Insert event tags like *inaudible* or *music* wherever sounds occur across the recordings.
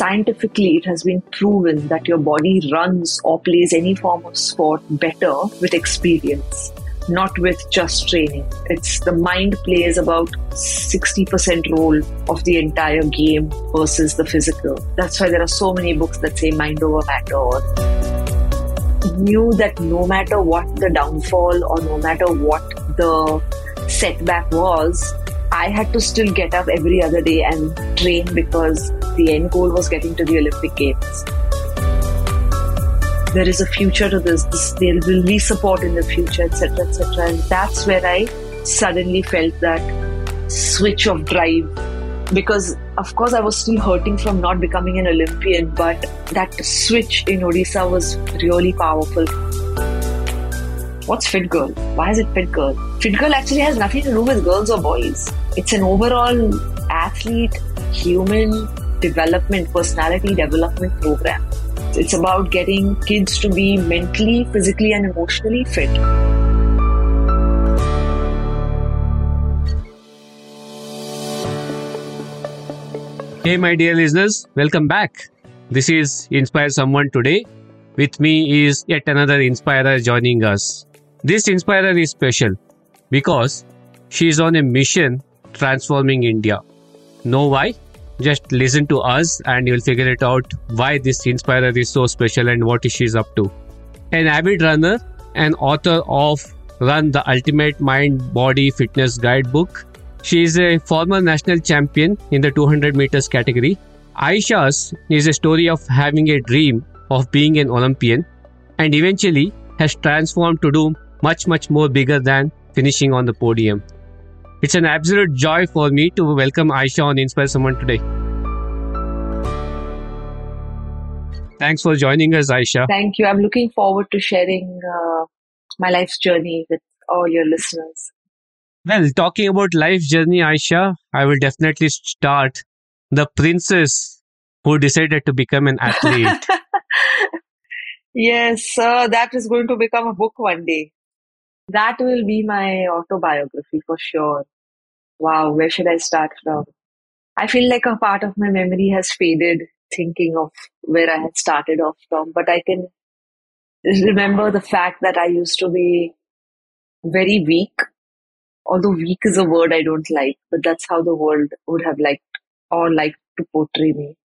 scientifically it has been proven that your body runs or plays any form of sport better with experience not with just training. It's the mind plays about 60% role of the entire game versus the physical. That's why there are so many books that say mind over matter or knew that no matter what the downfall or no matter what the setback was I had to still get up every other day and train because the end goal was getting to the Olympic Games. There is a future to this. this there will be support in the future, etc., etc. And that's where I suddenly felt that switch of drive. Because of course I was still hurting from not becoming an Olympian, but that switch in Odisha was really powerful. What's Fit Girl? Why is it Fit Girl? Fit Girl actually has nothing to do with girls or boys. It's an overall athlete, human development, personality development program. It's about getting kids to be mentally, physically, and emotionally fit. Hey, my dear listeners, welcome back. This is Inspire Someone Today. With me is yet another inspirer joining us. This inspirer is special because she is on a mission transforming India. Know why? Just listen to us and you'll figure it out why this inspirer is so special and what she's up to. An avid runner and author of Run the Ultimate Mind Body Fitness Guidebook. She is a former national champion in the 200 meters category. Aisha's is a story of having a dream of being an Olympian and eventually has transformed to do much, much more bigger than finishing on the podium. It's an absolute joy for me to welcome Aisha on Inspire Someone today. Thanks for joining us, Aisha. Thank you. I'm looking forward to sharing uh, my life's journey with all your listeners. Well, talking about life journey, Aisha, I will definitely start the princess who decided to become an athlete. *laughs* yes, uh, that is going to become a book one day. That will be my autobiography for sure. Wow, where should I start from? I feel like a part of my memory has faded thinking of where I had started off from, but I can remember the fact that I used to be very weak. Although weak is a word I don't like, but that's how the world would have liked or liked to portray me.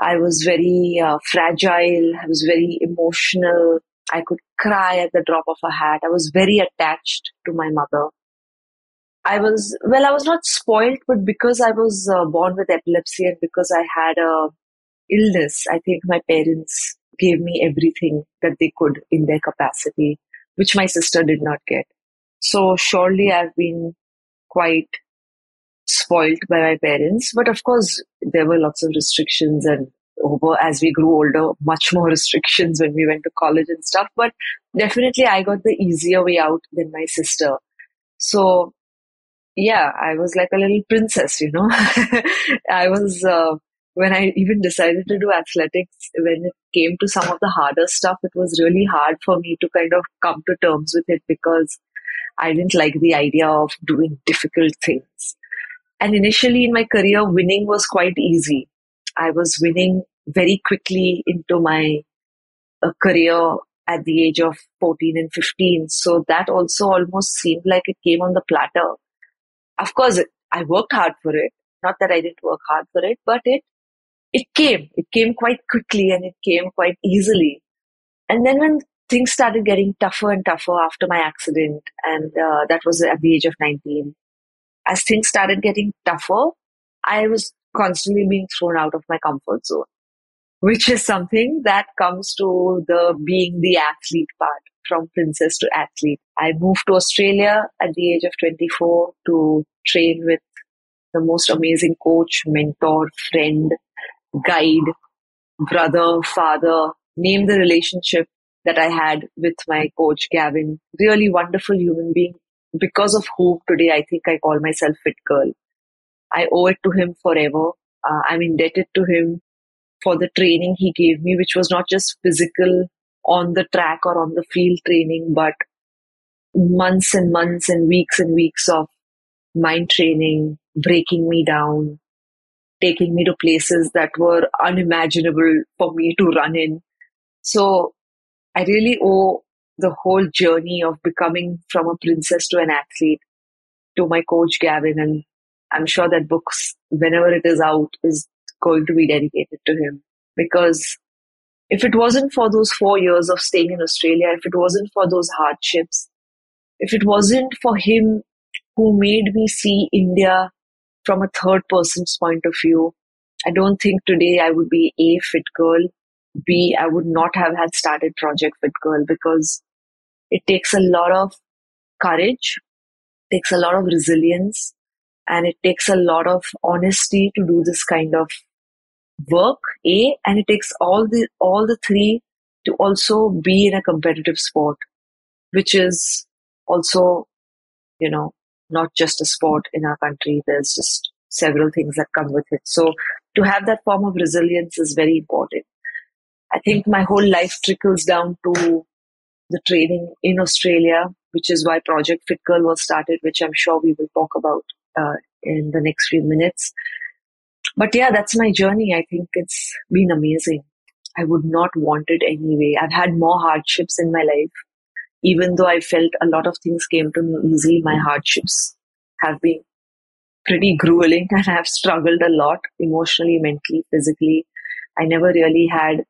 I was very uh, fragile. I was very emotional. I could cry at the drop of a hat. I was very attached to my mother. I was, well, I was not spoiled, but because I was uh, born with epilepsy and because I had a illness, I think my parents gave me everything that they could in their capacity, which my sister did not get. So surely I've been quite spoiled by my parents, but of course there were lots of restrictions and over as we grew older, much more restrictions when we went to college and stuff. But definitely, I got the easier way out than my sister. So, yeah, I was like a little princess, you know. *laughs* I was, uh, when I even decided to do athletics, when it came to some of the harder stuff, it was really hard for me to kind of come to terms with it because I didn't like the idea of doing difficult things. And initially in my career, winning was quite easy I was winning very quickly into my uh, career at the age of 14 and 15. So that also almost seemed like it came on the platter. Of course, I worked hard for it. Not that I didn't work hard for it, but it, it came. It came quite quickly and it came quite easily. And then when things started getting tougher and tougher after my accident, and uh, that was at the age of 19, as things started getting tougher, I was constantly being thrown out of my comfort zone, which is something that comes to the being the athlete part from princess to athlete. I moved to Australia at the age of 24 to train with the most amazing coach, mentor, friend, guide, brother, father, name the relationship that I had with my coach, Gavin. Really wonderful human being. Because of whom today I think I call myself Fit Girl. I owe it to him forever. Uh, I'm indebted to him for the training he gave me, which was not just physical on the track or on the field training, but months and months and weeks and weeks of mind training, breaking me down, taking me to places that were unimaginable for me to run in. So I really owe the whole journey of becoming from a princess to an athlete to my coach Gavin. And I'm sure that books, whenever it is out, is going to be dedicated to him. Because if it wasn't for those four years of staying in Australia, if it wasn't for those hardships, if it wasn't for him who made me see India from a third person's point of view, I don't think today I would be A, fit girl, B, I would not have had started Project Fit Girl because it takes a lot of courage, takes a lot of resilience, and it takes a lot of honesty to do this kind of work a and it takes all the all the three to also be in a competitive sport which is also you know not just a sport in our country. There's just several things that come with it. So to have that form of resilience is very important. I think my whole life trickles down to the training in australia which is why project fit girl was started which i'm sure we will talk about uh, in the next few minutes but yeah, that's my journey. I think it's been amazing. I would not want it anyway. I've had more hardships in my life. Even though I felt a lot of things came to me easily, my hardships have been pretty grueling *laughs* and I've struggled a lot emotionally, mentally, physically. I never really had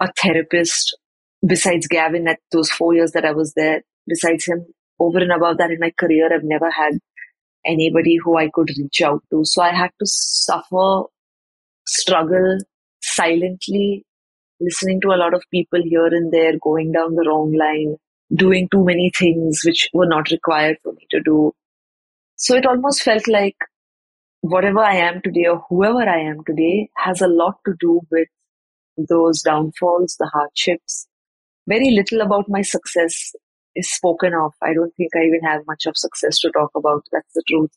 a therapist besides Gavin at those four years that I was there. Besides him, over and above that in my career, I've never had anybody who I could reach out to. So I had to suffer, struggle silently, listening to a lot of people here and there, going down the wrong line, doing too many things which were not required for me to do. So it almost felt like whatever I am today or whoever I am today has a lot to do with those downfalls, the hardships. Very little about my success is spoken of. I don't think I even have much of success to talk about. That's the truth.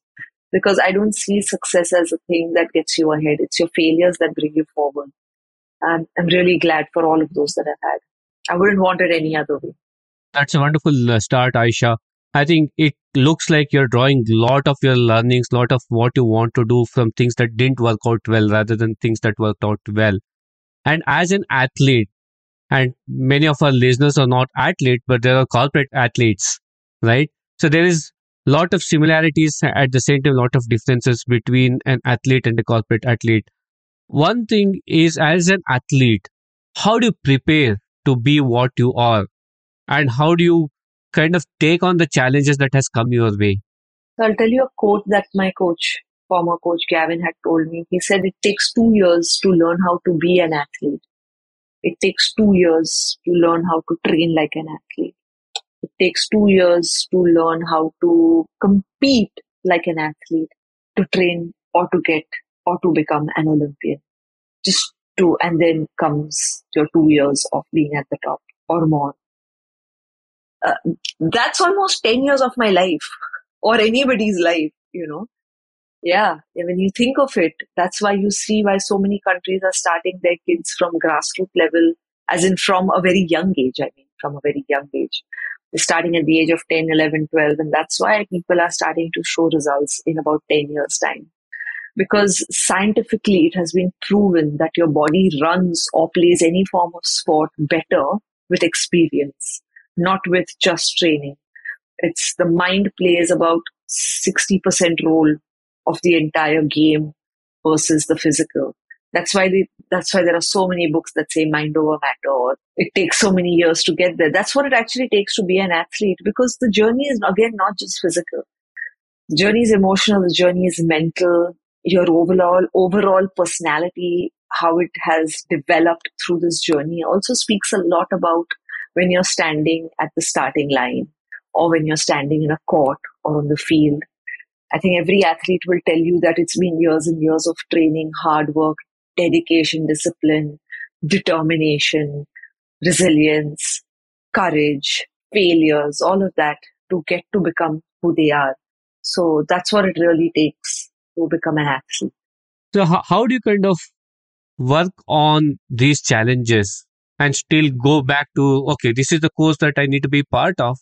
Because I don't see success as a thing that gets you ahead. It's your failures that bring you forward. And I'm really glad for all of those that I've had. I wouldn't want it any other way. That's a wonderful uh, start, Aisha. I think it looks like you're drawing a lot of your learnings, lot of what you want to do from things that didn't work out well rather than things that worked out well. And as an athlete, and many of our listeners are not athletes but they are corporate athletes right? So there is a lot of similarities at the same time a lot of differences between an athlete and a corporate athlete. One thing is as an athlete how do you prepare to be what you are? And how do you kind of take on the challenges that has come your way? So i'll tell you a quote that my coach former coach gavin had told me. He said it takes two years to learn how to be an athlete it takes two years to learn how to train like an athlete. It takes two years to learn how to compete like an athlete, to train or to get or to become an Olympian. Just to, and then comes your two years of being at the top or more. Uh, that's almost 10 years of my life or anybody's life, you know. Yeah, when you think of it, that's why you see why so many countries are starting their kids from grassroots level, as in from a very young age. I mean, from a very young age. They're starting at the age of 10, 11, 12, and that's why people are starting to show results in about 10 years' time. Because scientifically, it has been proven that your body runs or plays any form of sport better with experience, not with just training. It's the mind plays about 60% role of the entire game versus the physical. That's why they, that's why there are so many books that say mind over matter or it takes so many years to get there. That's what it actually takes to be an athlete because the journey is again not just physical. The journey is emotional, the journey is mental, your overall overall personality, how it has developed through this journey also speaks a lot about when you're standing at the starting line or when you're standing in a court or on the field I think every athlete will tell you that it's been years and years of training, hard work, dedication, discipline, determination, resilience, courage, failures, all of that to get to become who they are. So that's what it really takes to become an athlete. So, how, how do you kind of work on these challenges and still go back to, okay, this is the course that I need to be part of,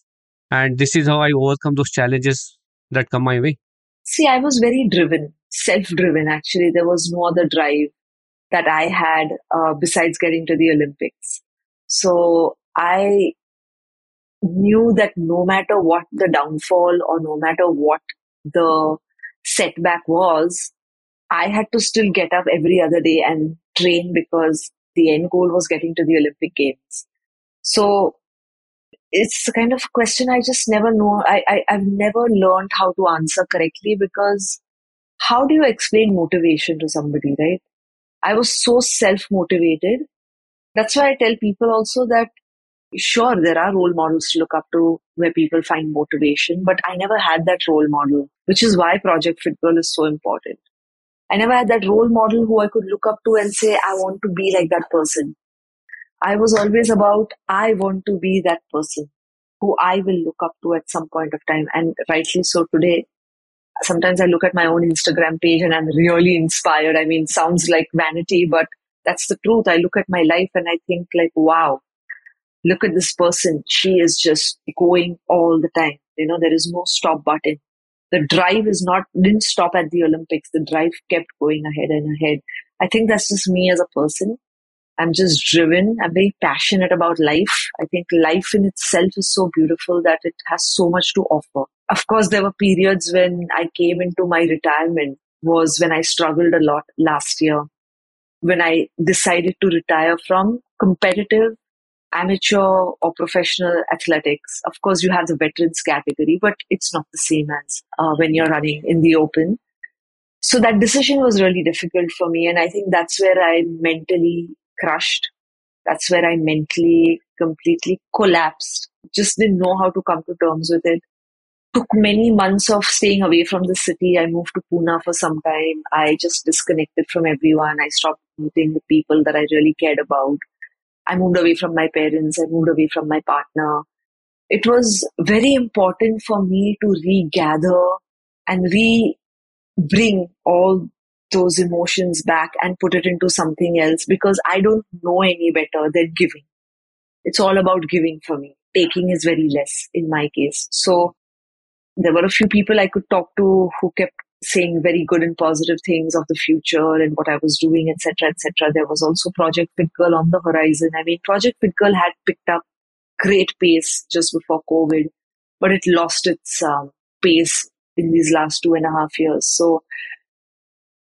and this is how I overcome those challenges that come my way? See, I was very driven self driven, actually. There was no other drive that I had uh, besides getting to the Olympics. So I knew that no matter what the downfall or no matter what the setback was, I had to still get up every other day and train because the end goal was getting to the Olympic Games. So it's the kind of question I just never know. I, I, I've never learned how to answer correctly because how do you explain motivation to somebody, right? I was so self motivated. That's why I tell people also that sure, there are role models to look up to where people find motivation, but I never had that role model, which is why Project Fit is so important. I never had that role model who I could look up to and say, I want to be like that person. I was always about, I want to be that person who I will look up to at some point of time. And rightly so today, sometimes I look at my own Instagram page and I'm really inspired. I mean, sounds like vanity, but that's the truth. I look at my life and I think like, wow, look at this person. She is just going all the time. You know, there is no stop button. The drive is not, didn't stop at the Olympics. The drive kept going ahead and ahead. I think that's just me as a person. I'm just driven. I'm very passionate about life. I think life in itself is so beautiful that it has so much to offer. Of course, there were periods when I came into my retirement was when I struggled a lot last year. When I decided to retire from competitive, amateur or professional athletics. Of course, you have the veterans category, but it's not the same as uh, when you're running in the open. So that decision was really difficult for me. And I think that's where I mentally crushed. That's where I mentally completely collapsed. Just didn't know how to come to terms with it. Took many months of staying away from the city. I moved to Pune for some time. I just disconnected from everyone. I stopped meeting the people that I really cared about. I moved away from my parents. I moved away from my partner. It was very important for me to regather and re bring all those emotions back and put it into something else because I don't know any better than giving. It's all about giving for me. Taking is very less in my case. So there were a few people I could talk to who kept saying very good and positive things of the future and what I was doing, etc., etc. There was also Project Fit Girl on the horizon. I mean, Project Fit Girl had picked up great pace just before COVID, but it lost its um, pace in these last two and a half years. So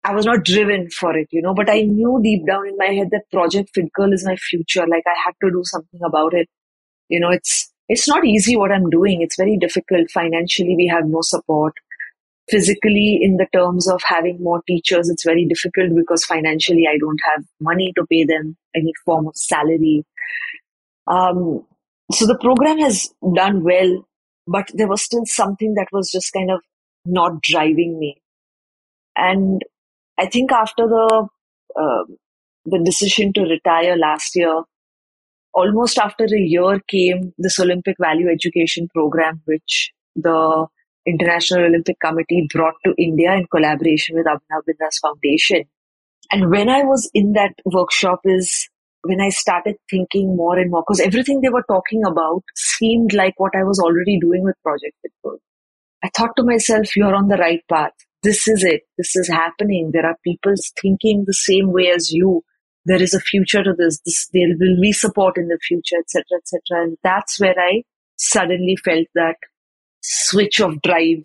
I was not driven for it, you know, but I knew deep down in my head that Project Fit Girl is my future. Like I had to do something about it. You know, it's it's not easy what I'm doing. It's very difficult. Financially, we have no support. Physically, in the terms of having more teachers, it's very difficult because financially, I don't have money to pay them any form of salary. Um, so the program has done well, but there was still something that was just kind of not driving me. And I think after the uh, the decision to retire last year, almost after a year came this Olympic Value Education Program, which the International Olympic Committee brought to India in collaboration with Abhinav Bindra Foundation. And when I was in that workshop is when I started thinking more and more, because everything they were talking about seemed like what I was already doing with Project Fit Girl. I thought to myself, you're on the right path. This is it. This is happening. There are people thinking the same way as you. There is a future to this. this there will be support in the future, etc., etc. And that's where I suddenly felt that switch of drive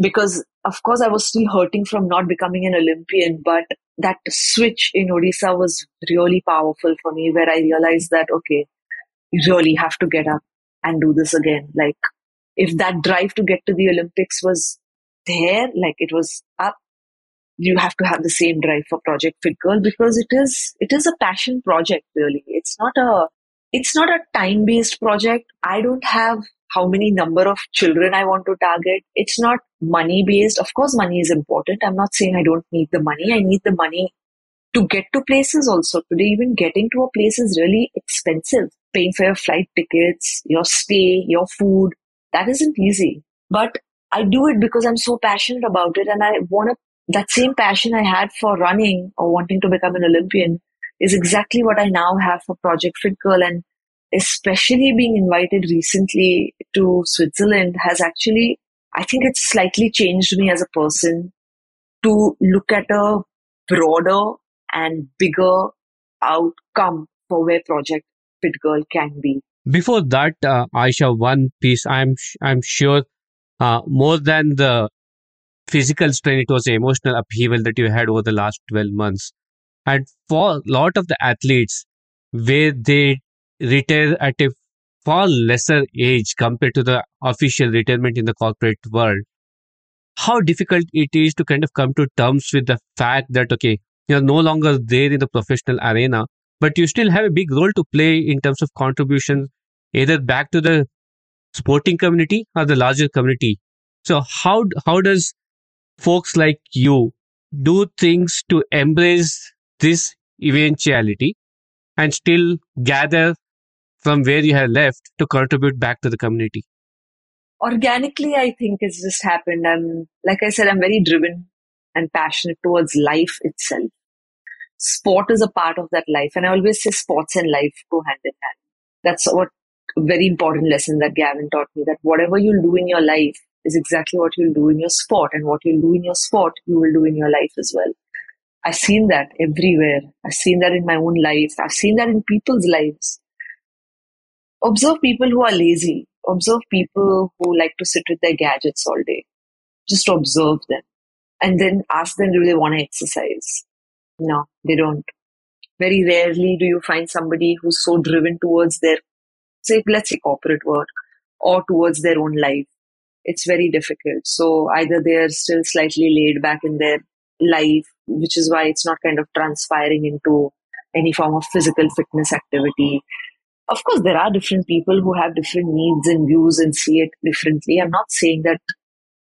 because of course I was still hurting from not becoming an Olympian, but that switch in Odisha was really powerful for me where I realized that, okay, you really have to get up and do this again. Like if that drive to get to the Olympics was there, like it was up, you have to have the same drive for Project Fit Girl because it is it is a passion project really. It's not a it's not a time based project. I don't have how many number of children I want to target. It's not money based. Of course, money is important. I'm not saying I don't need the money. I need the money to get to places also. Today, even getting to a place is really expensive. Paying for your flight tickets, your stay, your food, that isn't easy. But I do it because I'm so passionate about it and I want to, that same passion I had for running or wanting to become an Olympian is exactly what I now have for Project Fit Girl and especially being invited recently to Switzerland has actually, I think it's slightly changed me as a person. to look at a broader and bigger outcome for where Project Fit Girl can be. Before that, uh, Aisha, one piece I'm I'm sure uh, more than the physical strain, it was the emotional upheaval that you had over the last 12 months. And for a lot of the athletes, where they retire at a far lesser age compared to the official retirement in the corporate world, how difficult it is to kind of come to terms with the fact that, okay, you're no longer there in the professional arena, but you still have a big role to play in terms of contribution, either back to the sporting community or the larger community. So how how does folks like you do things to embrace this eventuality and still gather from where you have left to contribute back to the community? Organically, I think it's just happened. I'm, like I said, I'm very driven and passionate towards life itself. Sport is a part of that life. And I always say sports and life go hand in hand. That's what very important lesson that Gavin taught me that whatever you'll do in your life is exactly what you'll do in your sport. And what you'll do in your sport, you will do in your life as well. I've seen that everywhere. I've seen that in my own life. I've seen that in people's lives. Observe people who are lazy. Observe people who like to sit with their gadgets all day. Just observe them. And then ask them, do they want to exercise? No, they don't. Very rarely do you find somebody who's so driven towards their, say, let's say corporate work or towards their own life. It's very difficult. So either they're still slightly laid back in their life, which is why it's not kind of transpiring into any form of physical fitness activity. Of course, there are different people who have different needs and views and see it differently. I'm not saying that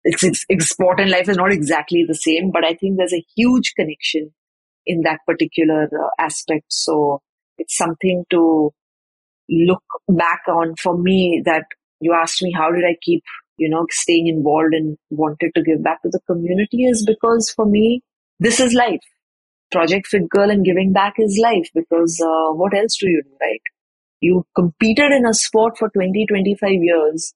it's, it's, it's sport and life is not exactly the same, but I think there's a huge connection in that particular uh, aspect. So it's something to look back on for me that you asked me, how did I keep you know, staying involved and wanted to give back to the community is because for me, this is life. Project Fit Girl and giving back is life because uh, what else do you do, right? You competed in a sport for 20, 25 years.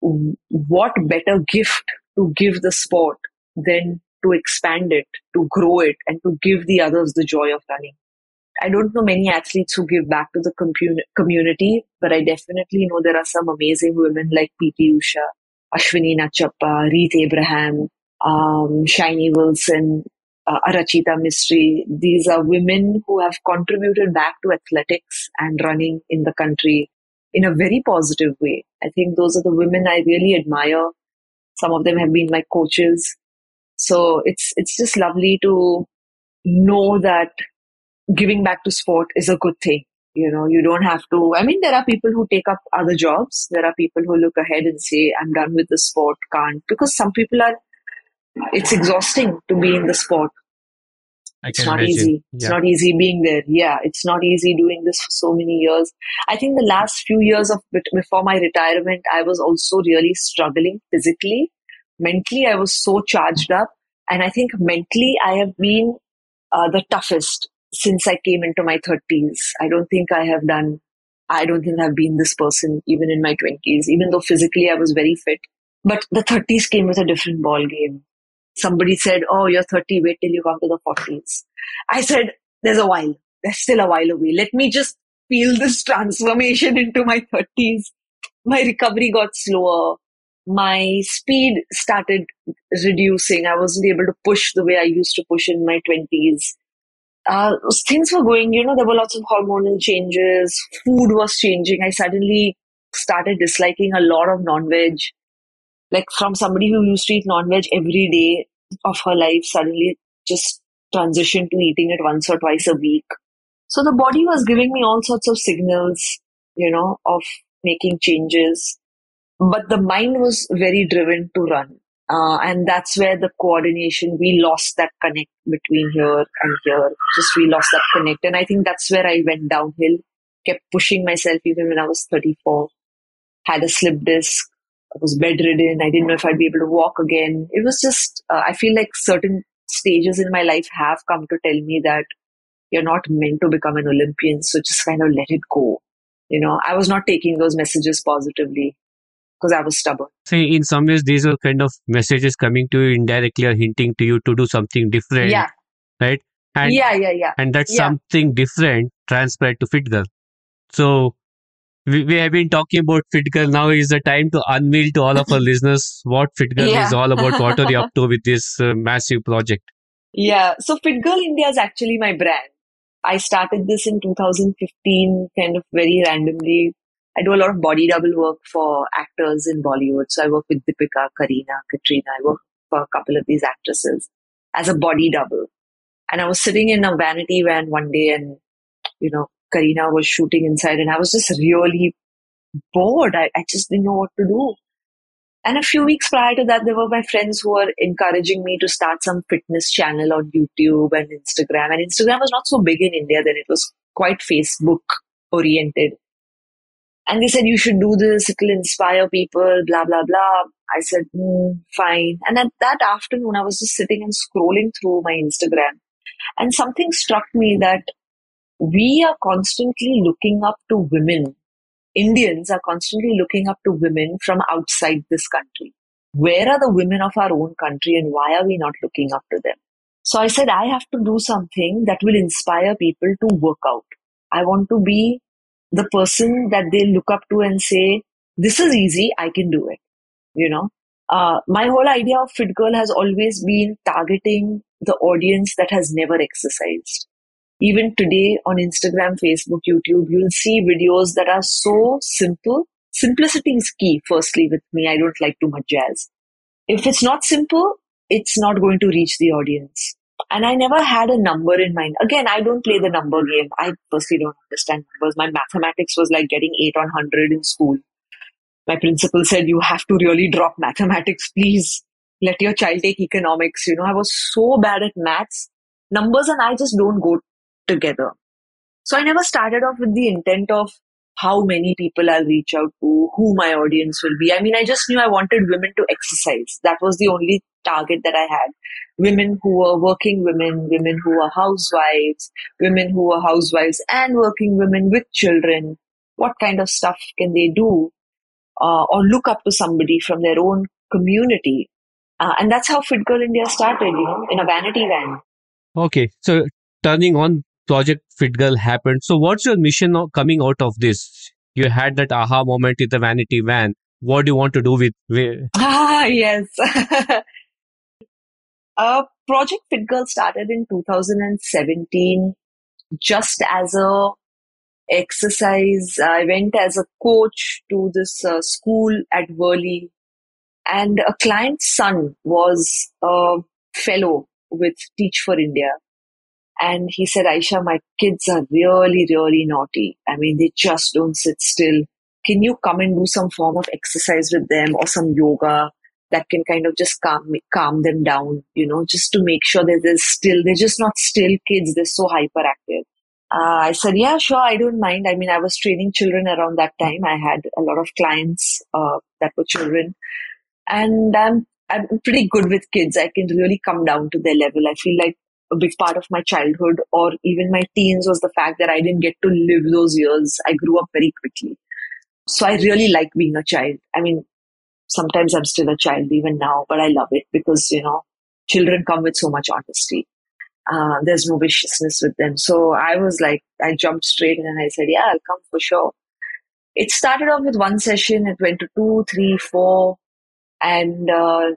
What better gift to give the sport than to expand it, to grow it, and to give the others the joy of running? I don't know many athletes who give back to the community, but I definitely know there are some amazing women like P.T. Usha, Ashwini Nachappa, Reeth Abraham, um, Shiny Wilson, uh, Rachita Mistry. These are women who have contributed back to athletics and running in the country in a very positive way. I think those are the women I really admire. Some of them have been my coaches. So it's, it's just lovely to know that giving back to sport is a good thing. You know, you don't have to. I mean, there are people who take up other jobs. There are people who look ahead and say, I'm done with the sport, can't. Because some people are, it's exhausting to be in the sport. it's not imagine. easy. It's not easy being there. Yeah, it's not easy doing this for so many years. I think the last few years of before my retirement, I was also really struggling physically. Mentally, I was so charged up. And I think mentally, I have been uh, the toughest since I came into my 30s. I don't think I have done, I don't think I've been this person even in my 20s, even though physically I was very fit. But the 30s came with a different ball game. Somebody said, Oh, you're 30, wait till you come to the 40s. I said, There's a while. There's still a while away. Let me just feel this transformation into my 30s. My recovery got slower. My speed started reducing. I wasn't able to push the way I used to push in my 20s uh, things were going, you know, there were lots of hormonal changes, food was changing. I suddenly started disliking a lot of non veg. Like from somebody who used to eat non veg every day of her life, suddenly just transitioned to eating it once or twice a week. So the body was giving me all sorts of signals, you know, of making changes. But the mind was very driven to run. Uh, and that's where the coordination, we lost that connect between here and here. Just we lost that connect. And I think that's where I went downhill, kept pushing myself even when I was 34. Had a slip disc, I was bedridden. I didn't know if I'd be able to walk again. It was just, uh, I feel like certain stages in my life have come to tell me that you're not meant to become an Olympian. So just kind of let it go. You know, I was not taking those messages positively. Because I was stubborn. See, in some ways, these are kind of messages coming to you indirectly or hinting to you to do something different, Yeah, right? And yeah, yeah, yeah. and that's Yeah. something different transpired to Fit Girl. So we, we have been talking about Fit Girl. Now is the time to unveil to all of our *laughs* listeners what Fit Girl Yeah. is all about. What are you up to with this uh, massive project? Yeah, so Fit Girl India is actually my brand. I started this in 2015, kind of very randomly. I do a lot of body double work for actors in Bollywood. So I work with Deepika, Kareena, Katrina. I work for a couple of these actresses as a body double. And I was sitting in a vanity van one day and, you know, Kareena was shooting inside and I was just really bored. I, I just didn't know what to do. And a few weeks prior to that, there were my friends who were encouraging me to start some fitness channel on YouTube and Instagram. And Instagram was not so big in India then, it was quite Facebook oriented. And they said, you should do this, it'll inspire people, blah, blah, blah. I said, hmm, fine. And then that afternoon, I was just sitting and scrolling through my Instagram. And something struck me that we are constantly looking up to women Indians are constantly looking up to women from outside this country. Where are the women of our own country and why are we not looking up to them? So I said, I have to do something that will inspire people to work out. I want to be the person that they look up to and say, this is easy, I can do it. You know, uh, my whole idea of Fit Girl has always been targeting the audience that has never exercised even today on Instagram, Facebook, YouTube, you'll see videos that are so simple. Simplicity is key, firstly, with me. I don't like too much jazz. If it's not simple, it's not going to reach the audience. And I never had a number in mind. Again, I don't play the number game. I personally don't understand numbers. My mathematics was like getting 8 on 100 in school. My principal said, You have to really drop mathematics, please. Let your child take economics. You know, I was so bad at maths. Numbers and I just don't go together. So I never started off with the intent of how many people I'll reach out to, who my audience will be. I mean, I just knew I wanted women to exercise. That was the only target that I had. Women who were working women, women who were housewives, women who were housewives and working women with children. What kind of stuff can they do? Uh, or look up to somebody from their own community. Uh, and that's how Fit Girl India started, you know, in a vanity van. Okay, so turning on Project Fit Girl happened. So what's your mission coming out of this? You had that aha moment in the vanity van. What do you want to do with? *laughs* Ah, yes. *laughs* uh, Project Fit Girl started in 2017 just as a exercise. I went as a coach to this uh, school at Worli and a client's son was a fellow with Teach for India. And he said, Aisha, my kids are really, really naughty. I mean, they just don't sit still. Can you come and do some form of exercise with them or some yoga that can kind of just calm, calm them down, you know, just to make sure that they're still, they're just not still kids. They're so hyperactive. Uh, I said, yeah, sure. I don't mind. I mean, I was training children around that time. I had a lot of clients, uh, that were children and I'm, I'm pretty good with kids. I can really come down to their level. I feel like a big part of my childhood or even my teens was the fact that I didn't get to live those years. I grew up very quickly. So I really like being a child. I mean, sometimes I'm still a child even now, but I love it because, you know, children come with so much honesty. Uh, there's no viciousness with them. So I was like, I jumped straight in and I said, yeah, I'll come for sure. It started off with one session. It went to two, three, four. And, uh,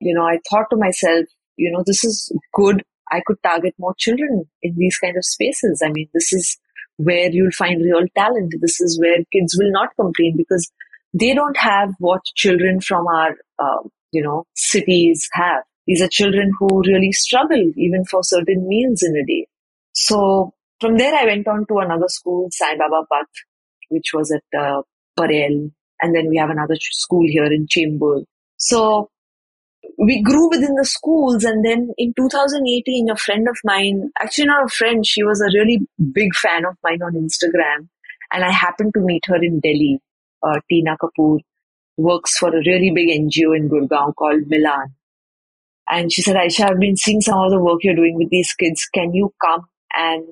you know, I thought to myself, you know, this is good. I could target more children in these kind of spaces. I mean, this is where you'll find real talent. This is where kids will not complain because they don't have what children from our, uh, you know, cities have. These are children who really struggle even for certain meals in a day. So from there, I went on to another school, Sai Baba Path, which was at uh, Parel. And then we have another school here in Chembur. So we grew within the schools. And then in 2018, a friend of mine, actually not a friend, she was a really big fan of mine on Instagram. And I happened to meet her in Delhi. Uh, Tina Kapoor works for a really big NGO in Gurgaon called Milan. And she said, Aisha, I've been seeing some of the work you're doing with these kids. Can you come and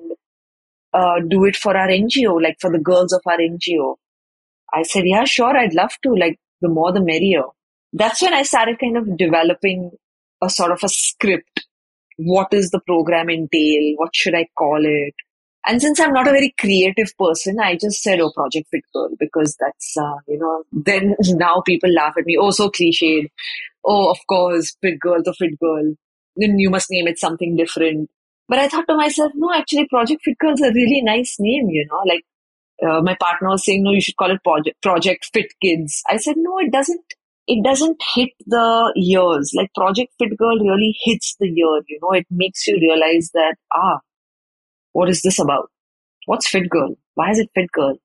uh, do it for our NGO, like for the girls of our NGO? I said, yeah, sure, I'd love to. Like, the more the merrier. That's when I started kind of developing a sort of a script. What does the program entail? What should I call it? And since I'm not a very creative person, I just said, oh, Project Fit Girl, because that's, uh, you know, then now people laugh at me. Oh, so cliched. Oh, of course, Fit Girl, the Fit Girl. Then you must name it something different. But I thought to myself, no, actually, Project Fit Girl is a really nice name, you know, like uh, my partner was saying, no, you should call it Project, Project Fit Kids. I said, no, it doesn't, it doesn't hit the ears. Like Project Fit Girl really hits the ear, you know, it makes you realize that, ah, what is this about? What's Fit Girl? Why is it Fit Girl?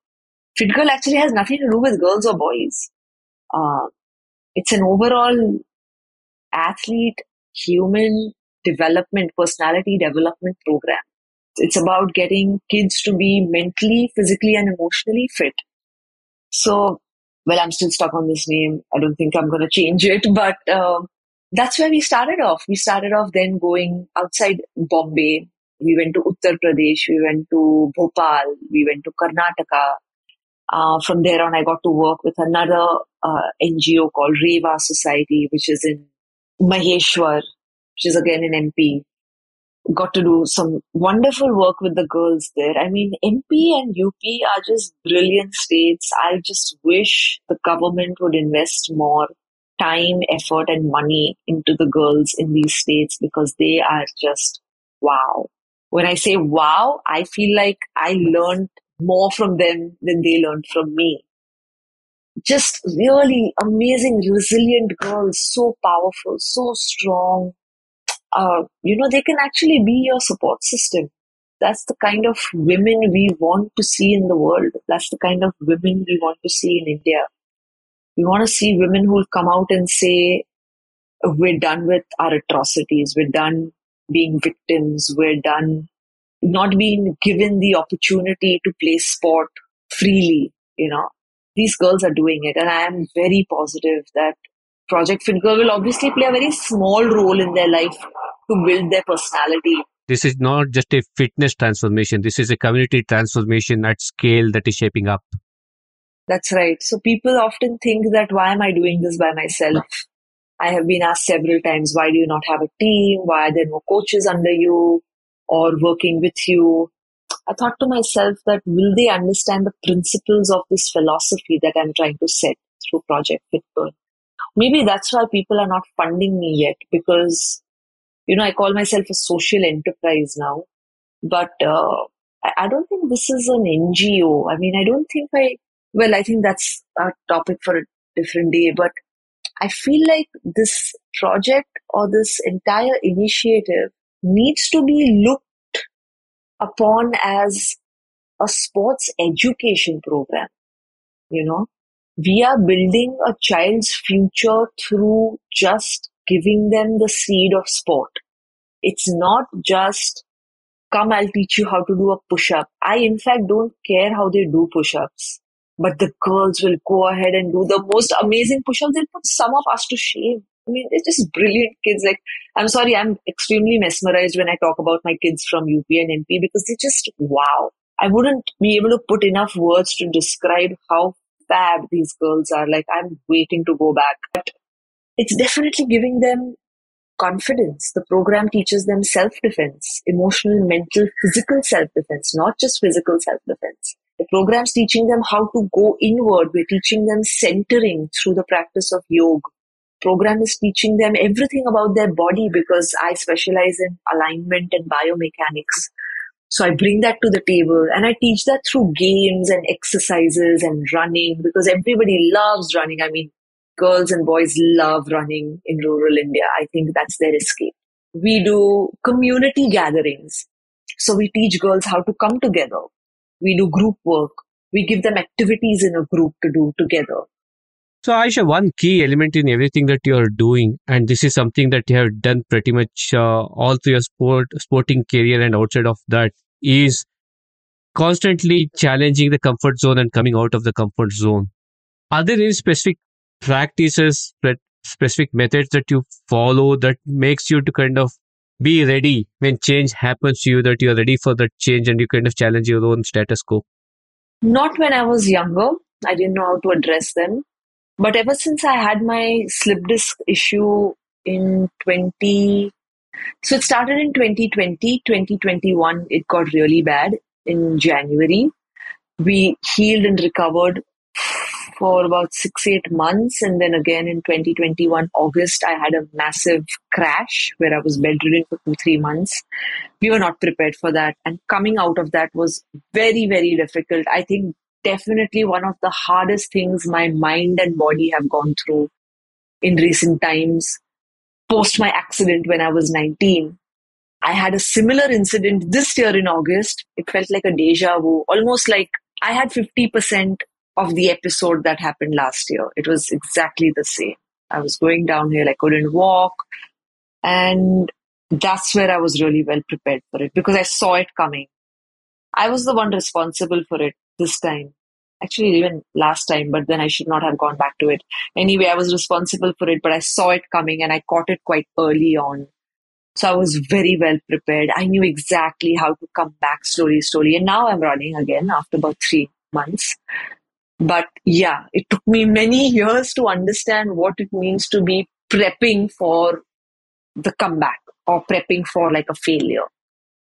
Fit Girl actually has nothing to do with girls or boys. Uh, it's an overall athlete, human development, personality development program. It's about getting kids to be mentally, physically, and emotionally fit. So, well, I'm still stuck on this name. I don't think I'm going to change it, *laughs* but uh, that's where we started off. We started off then going outside Bombay. We went to Uttar Pradesh. We went to Bhopal. We went to Karnataka. Uh, from there on, I got to work with another uh, NGO called Rehwa Society, which is in Maheshwar, which is again in MP got to do some wonderful work with the girls there. I mean, MP and UP are just brilliant states. I just wish the government would invest more time, effort, and money into the girls in these states because they are just wow. When I say wow, I feel like I learned more from them than they learned from me. Just really amazing, resilient girls, so powerful, so strong, uh, you know, they can actually be your support system. That's the kind of women we want to see in the world. That's the kind of women we want to see in India. We want to see women who will come out and say, we're done with our atrocities. We're done being victims. We're done not being given the opportunity to play sport freely. You know, these girls are doing it. And I am very positive that Project Fit Girl will obviously play a very small role in their life to build their personality. This is not just a fitness transformation, this is a community transformation at scale that is shaping up. That's right. So people often think that why am I doing this by myself? I have been asked several times, why do you not have a team? Why are there no coaches under you or working with you? I thought to myself that will they understand the principles of this philosophy that I'm trying to set through Project Fit Girl? Maybe that's why people are not funding me yet because you know, I call myself a social enterprise now, but uh, I, I don't think this is an NGO. I mean, I don't think I, well, I think that's a topic for a different day, but I feel like this project or this entire initiative needs to be looked upon as a sports education program. You know, we are building a child's future through just giving them the seed of sport. It's not just come, I'll teach you how to do a push up. I, in fact, don't care how they do push ups, but the girls will go ahead and do the most amazing push ups. They'll put some of us to shame. I mean, they're just brilliant kids. Like, I'm sorry, I'm extremely mesmerized when I talk about my kids from UP and MP because they just wow. I wouldn't be able to put enough words to describe how fab these girls are. Like, I'm waiting to go back. But it's definitely giving them confidence. The program teaches them self defense, emotional, mental, physical self defense, not just physical self defense. The program's teaching them how to go inward. We're teaching them centering through the practice of yoga. Program is teaching them everything about their body because I specialize in alignment and biomechanics. So I bring that to the table and I teach that through games and exercises and running because everybody loves running. I mean, girls and boys love running in rural India. I think that's their escape. We do community gatherings. So we teach girls how to come together. We do group work. We give them activities in a group to do together. So, Aisha, one key element in everything that you are doing, and this is something that you have done pretty much uh, all through your sport, sporting career and outside of that, is constantly challenging the comfort zone and coming out of the comfort zone. Are there any specific practices, specific methods that you follow that makes you to kind of be ready when change happens to you, that you're ready for that change and you kind of challenge your own status quo? Not when I was younger. I didn't know how to address them. But ever since I had my slip disc issue in 20, so it started in 2020, 2021, it got really bad in January. We healed and recovered for about six, eight months. And then again in 2021, August, I had a massive crash where I was bedridden for two, three months. We were not prepared for that. And coming out of that was very, very difficult. I think definitely one of the hardest things my mind and body have gone through in recent times post my accident when I was 19. I had a similar incident this year in August. It felt like a deja vu, almost like I had 50% of the episode that happened last year. It was exactly the same. I was going downhill, I couldn't walk. And that's where I was really well prepared for it because I saw it coming. I was the one responsible for it this time. Actually, even last time, but then I should not have gone back to it. Anyway, I was responsible for it, but I saw it coming and I caught it quite early on. So I was very well prepared. I knew exactly how to come back slowly, slowly. And now I'm running again after about three months. But yeah, it took me many years to understand what it means to be prepping for the comeback or prepping for like a failure.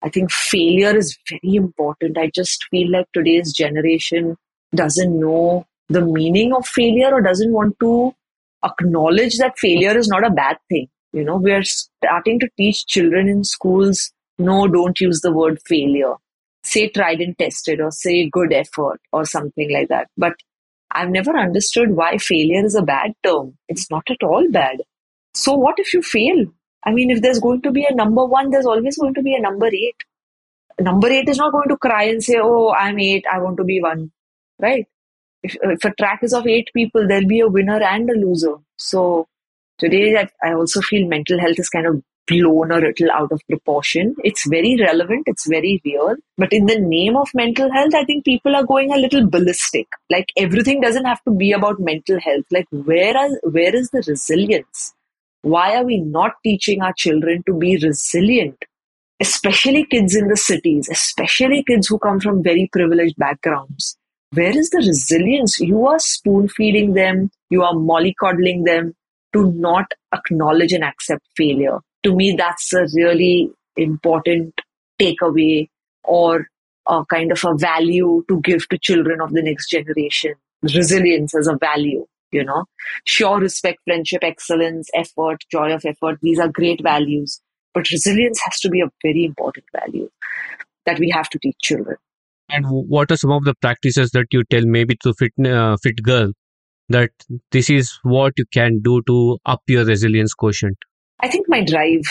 I think failure is very important. I just feel like today's generation doesn't know the meaning of failure or doesn't want to acknowledge that failure is not a bad thing. You know, we are starting to teach children in schools no, don't use the word failure. Say tried and tested or say good effort or something like that. But I've never understood why failure is a bad term. It's not at all bad. So, what if you fail? I mean, if there's going to be a number one, there's always going to be a number eight. Number eight is not going to cry and say, Oh, I'm eight, I want to be one right? If, if a track is of eight people, there'll be a winner and a loser. So today, I also feel mental health is kind of blown a little out of proportion. It's very relevant, it's very real. But in the name of mental health, I think people are going a little ballistic. Like everything doesn't have to be about mental health. Like where are, where is the resilience? Why are we not teaching our children to be resilient? Especially kids in the cities, especially kids who come from very privileged backgrounds where is the resilience? You are spoon feeding them, you are mollycoddling them to not acknowledge and accept failure. To me, that's a really important takeaway or a kind of a value to give to children of the next generation. Resilience as a value, you know. Sure, respect, friendship, excellence, effort, joy of effort, these are great values. But resilience has to be a very important value that we have to teach children. And what are some of the practices that you tell maybe to fit uh, fit girl that this is what you can do to up your resilience quotient? I think my drive.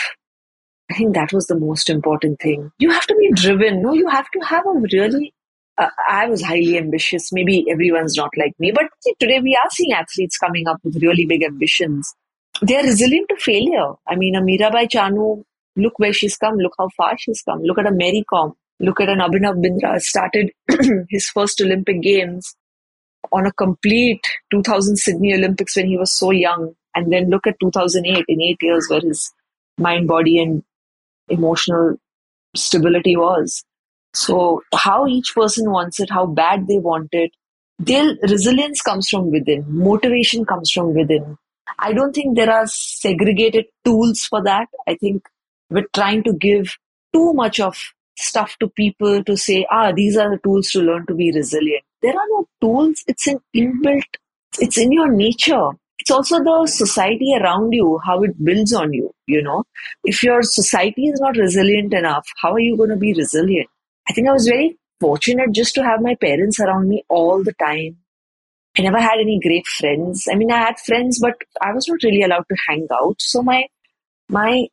I think that was the most important thing. You have to be driven. No, you have to have a really. Uh, I was highly ambitious. Maybe everyone's not like me, but today we are seeing athletes coming up with really big ambitions. They are resilient to failure. I mean, a Mirabai Chanu, look where she's come. Look how far she's come. Look at a Mary Kom look at an Abhinav Bindra started *clears throat* his first Olympic Games on a complete 2000 Sydney Olympics when he was so young, and then look at 2008 in eight years where his mind, body, and emotional stability was. So, how each person wants it, how bad they want it, their resilience comes from within, motivation comes from within. I don't think there are segregated tools for that. I think we're trying to give too much of stuff to people to say, ah, these are the tools to learn to be resilient. There are no tools. It's an inbuilt, it's in your nature. It's also the society around you, how it builds on you, you know. If your society is not resilient enough, how are you going to be resilient? I think I was very fortunate just to have my parents around me all the time. I never had any great friends. I mean, I had friends, but I was not really allowed to hang out. So my my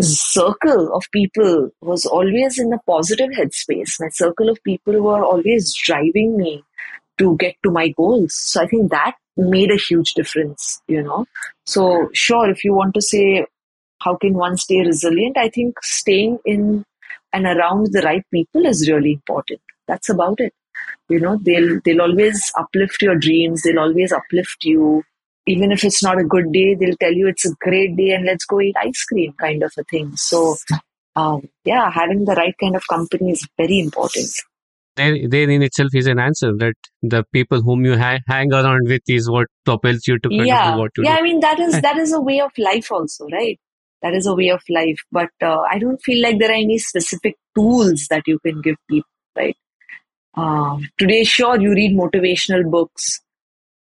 circle of people was always in a positive headspace. My circle of people were always driving me to get to my goals. So I think that made a huge difference, you know. So sure, if you want to say how can one stay resilient, I think staying in and around the right people is really important. That's about it. You know, they'll they'll always uplift your dreams, they'll always uplift you even if it's not a good day, they'll tell you it's a great day and let's go eat ice cream, kind of a thing. So, um, yeah, having the right kind of company is very important. there, there in itself is an answer that the people whom you ha- hang around with is what propels you to kind yeah of do what you yeah do. Yeah, I mean that is *laughs* that is a way of life also right that is a way of life. But uh, i don't feel like there are any specific tools that you can give people right? Um, today sure you read motivational books.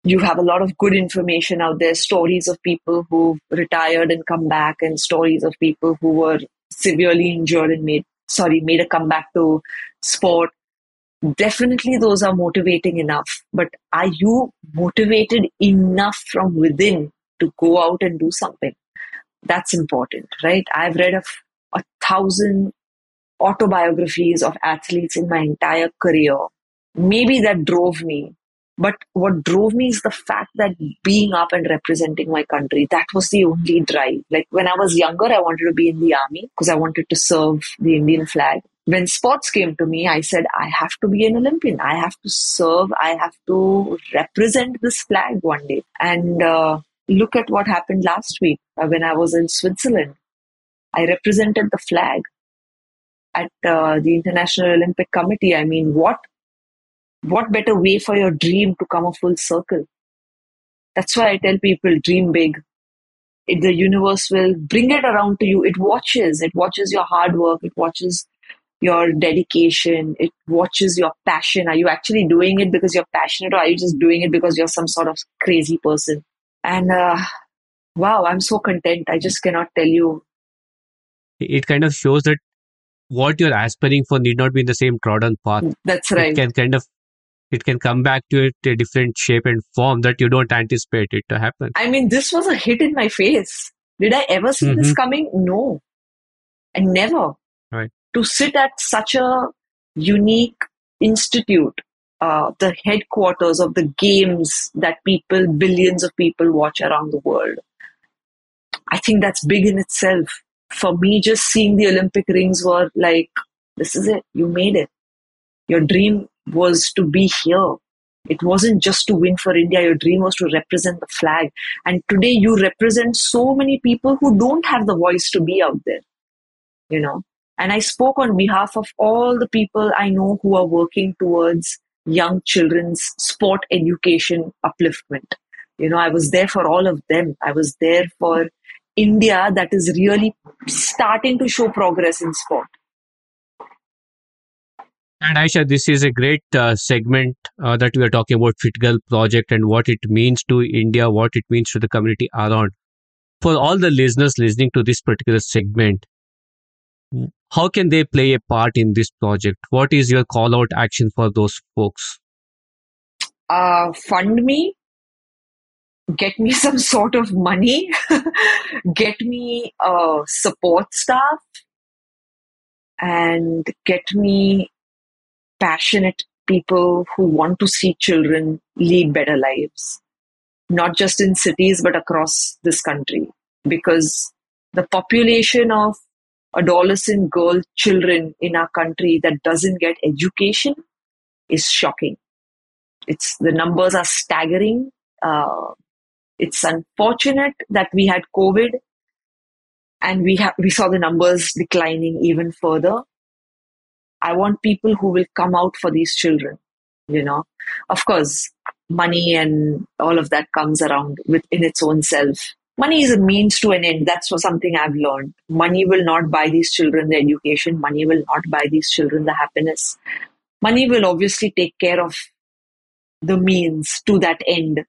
You have a lot of good information out there stories of people who retired and come back and stories of people who were severely injured and made sorry made a comeback to sport. Definitely those are motivating enough. But are you motivated enough from within to go out and do something that's important right i've read a, a thousand autobiographies of athletes in my entire career maybe that drove me but what drove me is the fact that being up and representing my country, that was the only drive. Like when I was younger, I wanted to be in the army because I wanted to serve the Indian flag. When sports came to me, I said, I have to be an Olympian. I have to serve. I have to represent this flag one day. And uh, look at what happened last week uh, when I was in Switzerland. I represented the flag at uh, the International Olympic Committee. I mean, what what better way for your dream to come a full circle? That's why I tell people dream big. The universe will bring it around to you. It watches. It watches your hard work. It watches your dedication. It watches your passion. Are you actually doing it because you're passionate or are you just doing it because you're some sort of crazy person? And uh, wow, I'm so content. I just cannot tell you. It kind of shows that what you're aspiring for need not be in the same trodden path. That's right. It can kind of it can come back to it a different shape and form that you don't anticipate it to happen. I mean, this was a hit in my face. Did I ever see this Mhm. coming? No. and never. Right. To sit at such a unique institute, uh, the headquarters of the games that people, billions of people watch around the world. I think that's big in itself. For me, just seeing the Olympic rings were like, this is it. You made it. Your dream was to be here. It wasn't just to win for India. Your dream was to represent the flag. And today you represent so many people who don't have the voice to be out there, you know. And I spoke on behalf of all the people I know who are working towards young children's sport education upliftment. You know, I was there for all of them. I was there for India that is really starting to show progress in sport. And Aisha, this is a great uh, segment uh, that we are talking about Fit Girl project and what it means to India, what it means to the community around. For all the listeners listening to this particular segment, how can they play a part in this project? What is your call out action for those folks? uh, fund me, get me *laughs* some sort of money, *laughs* get me uh, support staff, and get me passionate people who want to see children lead better lives, not just in cities but across this country. Because the population of adolescent girl children in our country that doesn't get education is shocking. It's the numbers are staggering. Uh, it's unfortunate that we had COVID and we ha- we saw the numbers declining even further. I want people who will come out for these children. You know, of course, money and all of that comes around within its own self. Money is a means to an end. That's something I've learned. Money will not buy these children the education. Money will not buy these children the happiness. Money will obviously take care of the means to that end.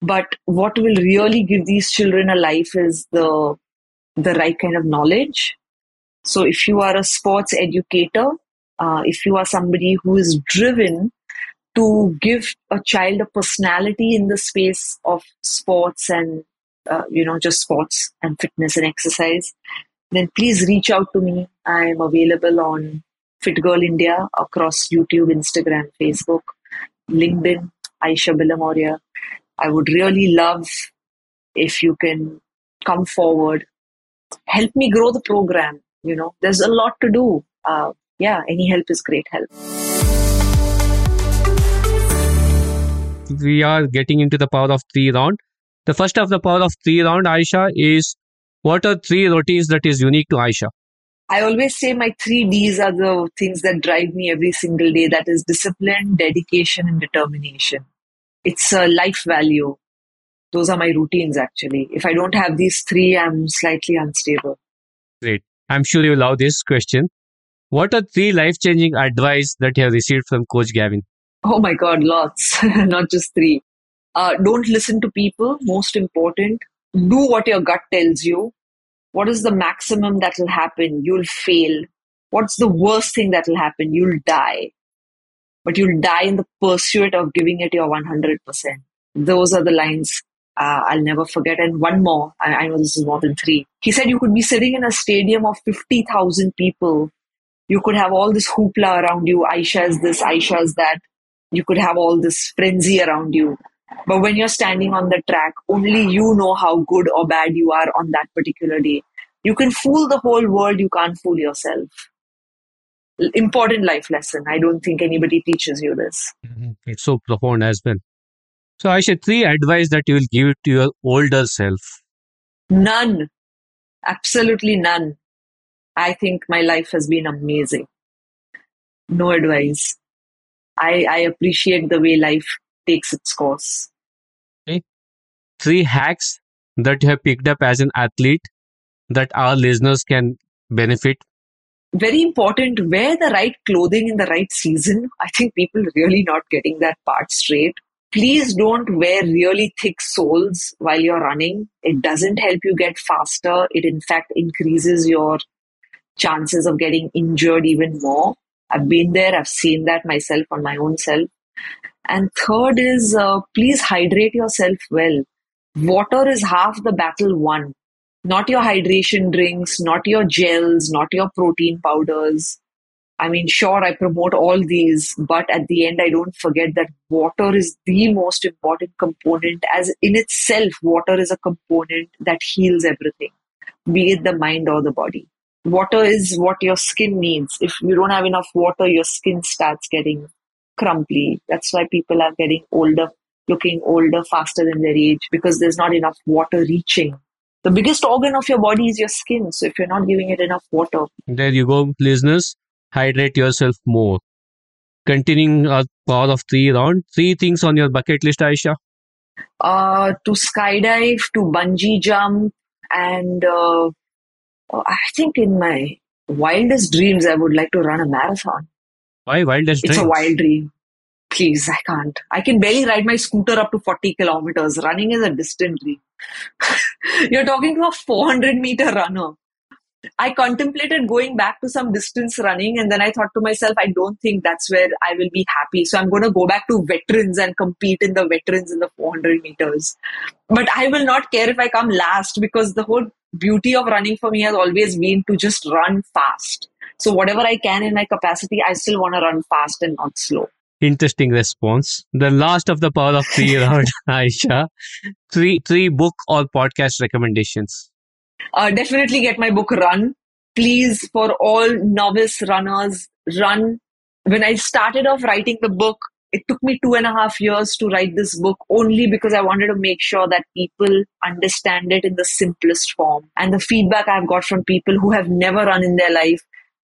But what will really give these children a life is the the right kind of knowledge. So if you are a sports educator, uh, if you are somebody who is driven to give a child a personality in the space of sports and uh, you know just sports and fitness and exercise, then please reach out to me. I am available on Fit Girl India across YouTube, Instagram, Facebook, LinkedIn, Aisha Billimoria. I would really love if you can come forward, help me grow the program. You know, there's a lot to do. Uh, yeah, any help is great help. We are getting into the power of three round. The first of the power of three round, Aisha, is what are three routines that is unique to Aisha? I always say my three D's are the things that drive me every single day. That is discipline, dedication, and determination. It's a life value. Those are my routines actually. If I don't have these three, I'm slightly unstable. Great. I'm sure you love this question. What are three life changing advice that you have received from Coach Gavin? Oh my God, lots, *laughs* not just three. Uh, don't listen to people, most important. Do what your gut tells you. What is the maximum that will happen? You'll fail. What's the worst thing that will happen? You'll die. But you'll die in the pursuit of giving it your 100%. Those are the lines uh, I'll never forget. And one more, I, I know this is more than three. He said you could be sitting in a stadium of 50,000 people. You could have all this hoopla around you. Aisha is this, Aisha is that. You could have all this frenzy around you. But when you're standing on the track, only you know how good or bad you are on that particular day. You can fool the whole world, you can't fool yourself. Important life lesson. I don't think anybody teaches you this. Mm-hmm. It's so profound as well. So, Aisha, three advice that you will give to your older self. None. Absolutely none. I think my life has been amazing. No advice. I, I appreciate the way life takes its course. Okay. Three hacks that you have picked up as an athlete that our listeners can benefit. Very important. Wear the right clothing in the right season. I think people really not getting that part straight. Please don't wear really thick soles while you're running. It doesn't help you get faster. It in fact increases your chances of getting injured even more. I've been there. I've seen that myself on my own self. And third is uh, please hydrate yourself well. Water is half the battle won. Not your hydration drinks, not your gels, not your protein powders. I mean, sure, I promote all these, but at the end, I don't forget that water is the most important component, as in itself, water is a component that heals everything, be it the mind or the body. Water is what your skin needs. If you don't have enough water, your skin starts getting crumbly. That's why people are getting older, looking older faster than their age because there's not enough water reaching. The biggest organ of your body is your skin. So if you're not giving it enough water, there you go, listeners. Hydrate yourself more. Continuing our power of three round, three things on your bucket list, Aisha. Uh, to skydive, to bungee jump, and uh, I think in my wildest dreams, I would like to run a marathon. Why wildest It's a wild dream. Please, I can't. I can barely ride my scooter up to 40 kilometers. Running is a distant dream. *laughs* You're talking to a 400 meter runner. I contemplated going back to some distance running, and then I thought to myself, I don't think that's where I will be happy. So I'm going to go back to veterans and compete in the veterans in the 400 meters. But I will not care if I come last because the whole beauty of running for me has always been to just run fast. So whatever I can in my capacity, I still want to run fast and not slow. Interesting response. The last of the power of three *laughs* round, *laughs* Aisha. Three three book or podcast recommendations. Uh, definitely get my book Run. Please, for all novice runners, run. When I started off writing the book, it took me two and a half years to write this book only because I wanted to make sure that people understand it in the simplest form. And the feedback I've got from people who have never run in their life,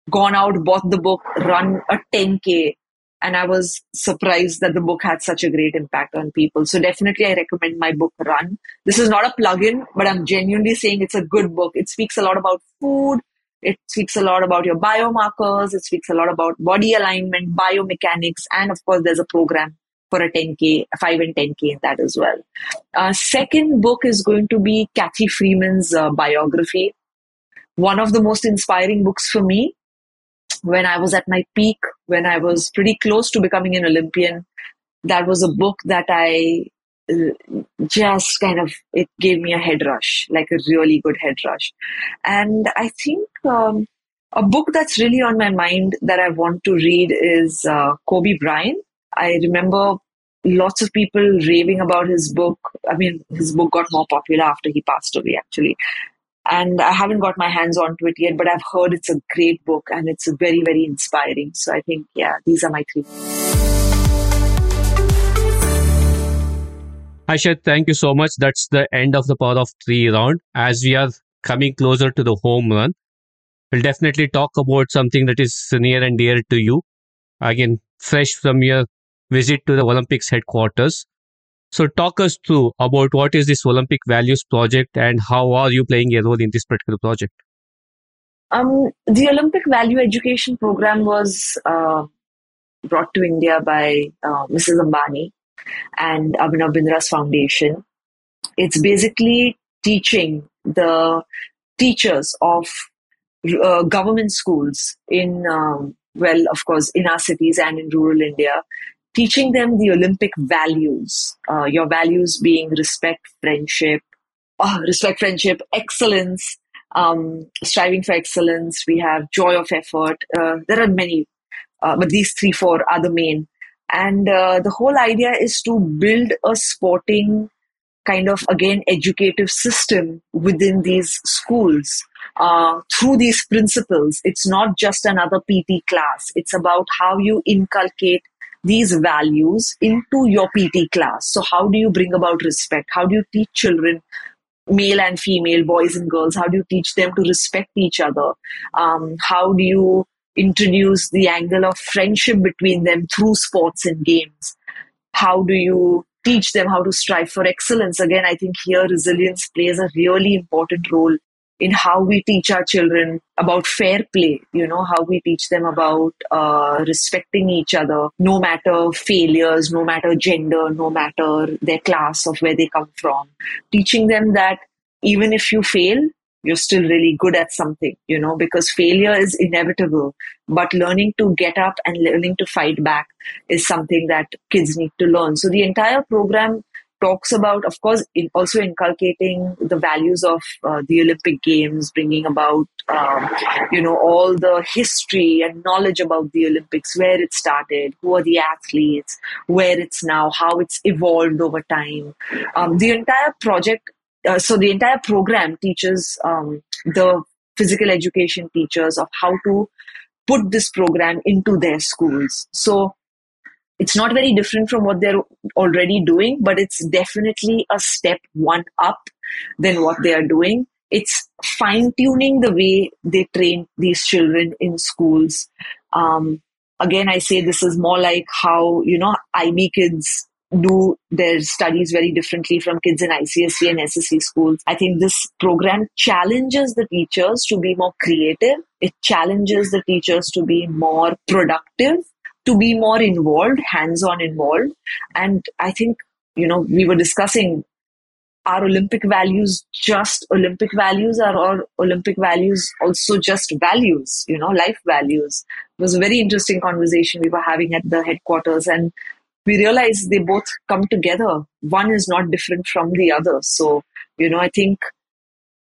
gone out, bought the book, run a 10K, and I was surprised that the book had such a great impact on people. So definitely I recommend my book Run. This is not a plug-in, but I'm genuinely saying it's a good book. It speaks a lot about food. It speaks a lot about your biomarkers. It speaks a lot about body alignment, biomechanics, and of course there's a program for a 10K, a 5 and 10K in that as well. Uh, second book is going to be Cathy Freeman's uh, biography. One of the most inspiring books for me when I was at my peak, when I was pretty close to becoming an Olympian, that was a book that I uh, just kind of it gave me a head rush, like a really good head rush. And I think um, a book that's really on my mind that I want to read is uh, Kobe Bryant. I remember lots of people raving about his book. I mean, his book got more popular after he passed away, actually and I haven't got my hands onto it yet, but I've heard it's a great book and it's very, very inspiring. So I think, yeah, these are my three. Aisha, thank you so much. That's the end of the power of three round. As we are coming closer to the home run, we'll definitely talk about something that is near and dear to you. Again, fresh from your visit to the Olympics headquarters. So, talk us through about what is this Olympic Values Project and how are you playing a role in this particular project? Um, the Olympic Value Education Program was uh, brought to India by uh, Mrs. Ambani and Abhinav Bindra's Foundation. It's basically teaching the teachers of uh, government schools in, um, well, of course, in our cities and in rural India, teaching them the Olympic values. Uh, your values being respect, friendship, uh, respect, friendship, excellence, um, striving for excellence. We have joy of effort. Uh, there are many, uh, but these three, four are the main. And uh, the whole idea is to build a sporting kind of, again, educative system within these schools uh, through these principles. It's not just another PT class. It's about how you inculcate these values into your PT class. So, how do you bring about respect? How do you teach children male and female, boys and girls? How do you teach them to respect each other? Um, how do you introduce the angle of friendship between them through sports and games? How do you teach them how to strive for excellence? Again, I think here resilience plays a really important role in how we teach our children about fair play, you know, how we teach them about uh, respecting each other, no matter failures, no matter gender, no matter their class of where they come from. Teaching them that even if you fail, you're still really good at something, you know, because failure is inevitable. But learning to get up and learning to fight back is something that kids need to learn. So the entire program talks about, of course, in also inculcating the values of uh, the Olympic Games, bringing about, um, you know, all the history and knowledge about the Olympics, where it started, who are the athletes, where it's now, how it's evolved over time. Um, the entire project, uh, so the entire program teaches um, the physical education teachers of how to put this program into their schools. So it's not very different from what they're already doing, but it's definitely a step one up than what they are doing. It's fine tuning the way they train these children in schools. Um, again, I say this is more like how, you know, IB kids do their studies very differently from kids in ICSE and SSC schools. I think this program challenges the teachers to be more creative. It challenges the teachers to be more productive to be more involved, hands on involved. And I think, you know, we were discussing are Olympic values just Olympic values or are Olympic values also just values, you know, life values? It was a very interesting conversation we were having at the headquarters and we realized they both come together. One is not different from the other. So, you know, I think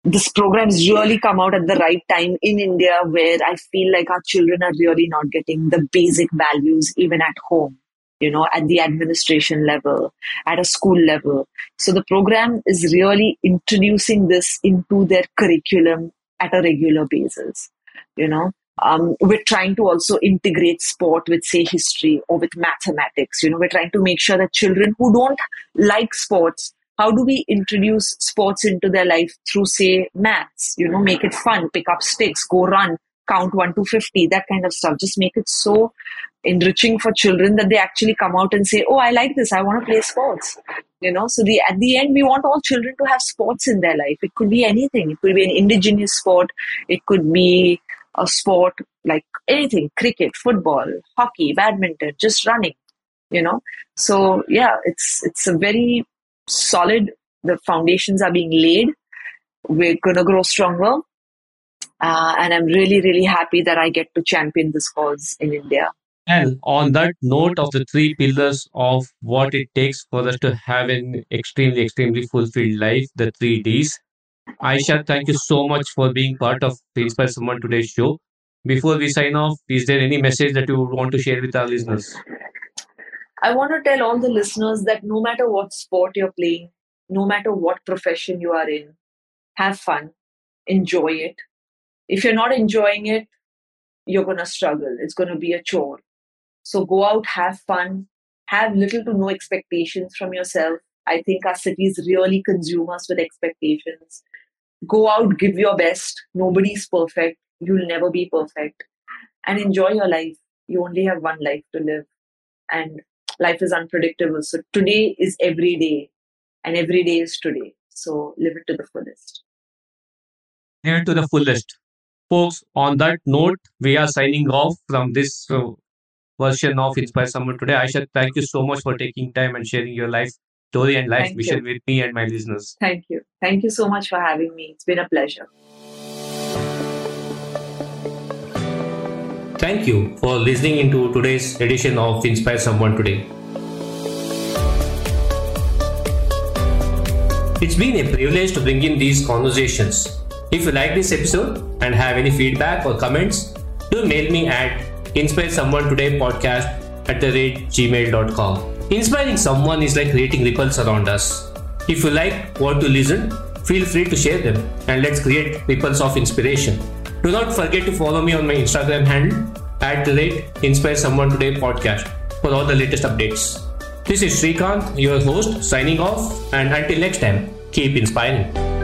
this program has really come out at the right time in India where I feel like our children are really not getting the basic values even at home, you know, at the administration level, at a school level. So the program is really introducing this into their curriculum at a regular basis, you know. Um, we're trying to also integrate sport with, say, history or with mathematics. You know, we're trying to make sure that children who don't like sports how do we introduce sports into their life through say maths you know make it fun pick up sticks go run count 1 to 50 that kind of stuff. Just make it so enriching for children that they actually come out and say oh i like this. I want to play sports you know? So the at the end we want all children to have sports in their life. It could be anything. It could be an indigenous sport. It could be a sport like anything cricket football hockey badminton just running you know? So yeah it's it's a very solid. The foundations are being laid. We're going to grow stronger. Uh, and I'm really, really happy that I get to champion this cause in India. And on that note of the three pillars of what it takes for us to have an extremely, extremely fulfilled life, the three Ds. Aisha, thank you so much for being part of Inspire Someone Today's show. Before we sign off, is there any message that you want to share with our listeners? I want to tell all the listeners that no matter what sport you're playing, no matter what profession you are in, have fun, enjoy it. If you're not enjoying it, you're going to struggle. It's going to be a chore. So go out, have fun, have little to no expectations from yourself. I think our cities really consume us with expectations. Go out, give your best. Nobody's perfect. you'll never be perfect. And enjoy your life. You only have one life to live. And life is unpredictable. So today is every day, and every day is today. So live it to the fullest. Live it to the fullest. Folks, on that note, we are signing off from this uh, version of Inspire Someone today. Aisha, thank you so much for taking time and sharing your life story and life Thank mission with me and my listeners. Thank you. Thank you so much for having me. It's been a pleasure. Thank you for listening into today's edition of Inspire Someone Today. It's been a privilege to bring in these conversations. If you like this episode and have any feedback or comments, do mail me at inspire someone today podcast at the rate gmail.com. Inspiring someone is like creating ripples around us. If you like what to listen, feel free to share them and let's create ripples of inspiration. Do not forget to follow me on my Instagram handle at the rate Inspire Someone Today podcast for all the latest updates. This is Srikanth, your host, signing off, and until next time, keep inspiring.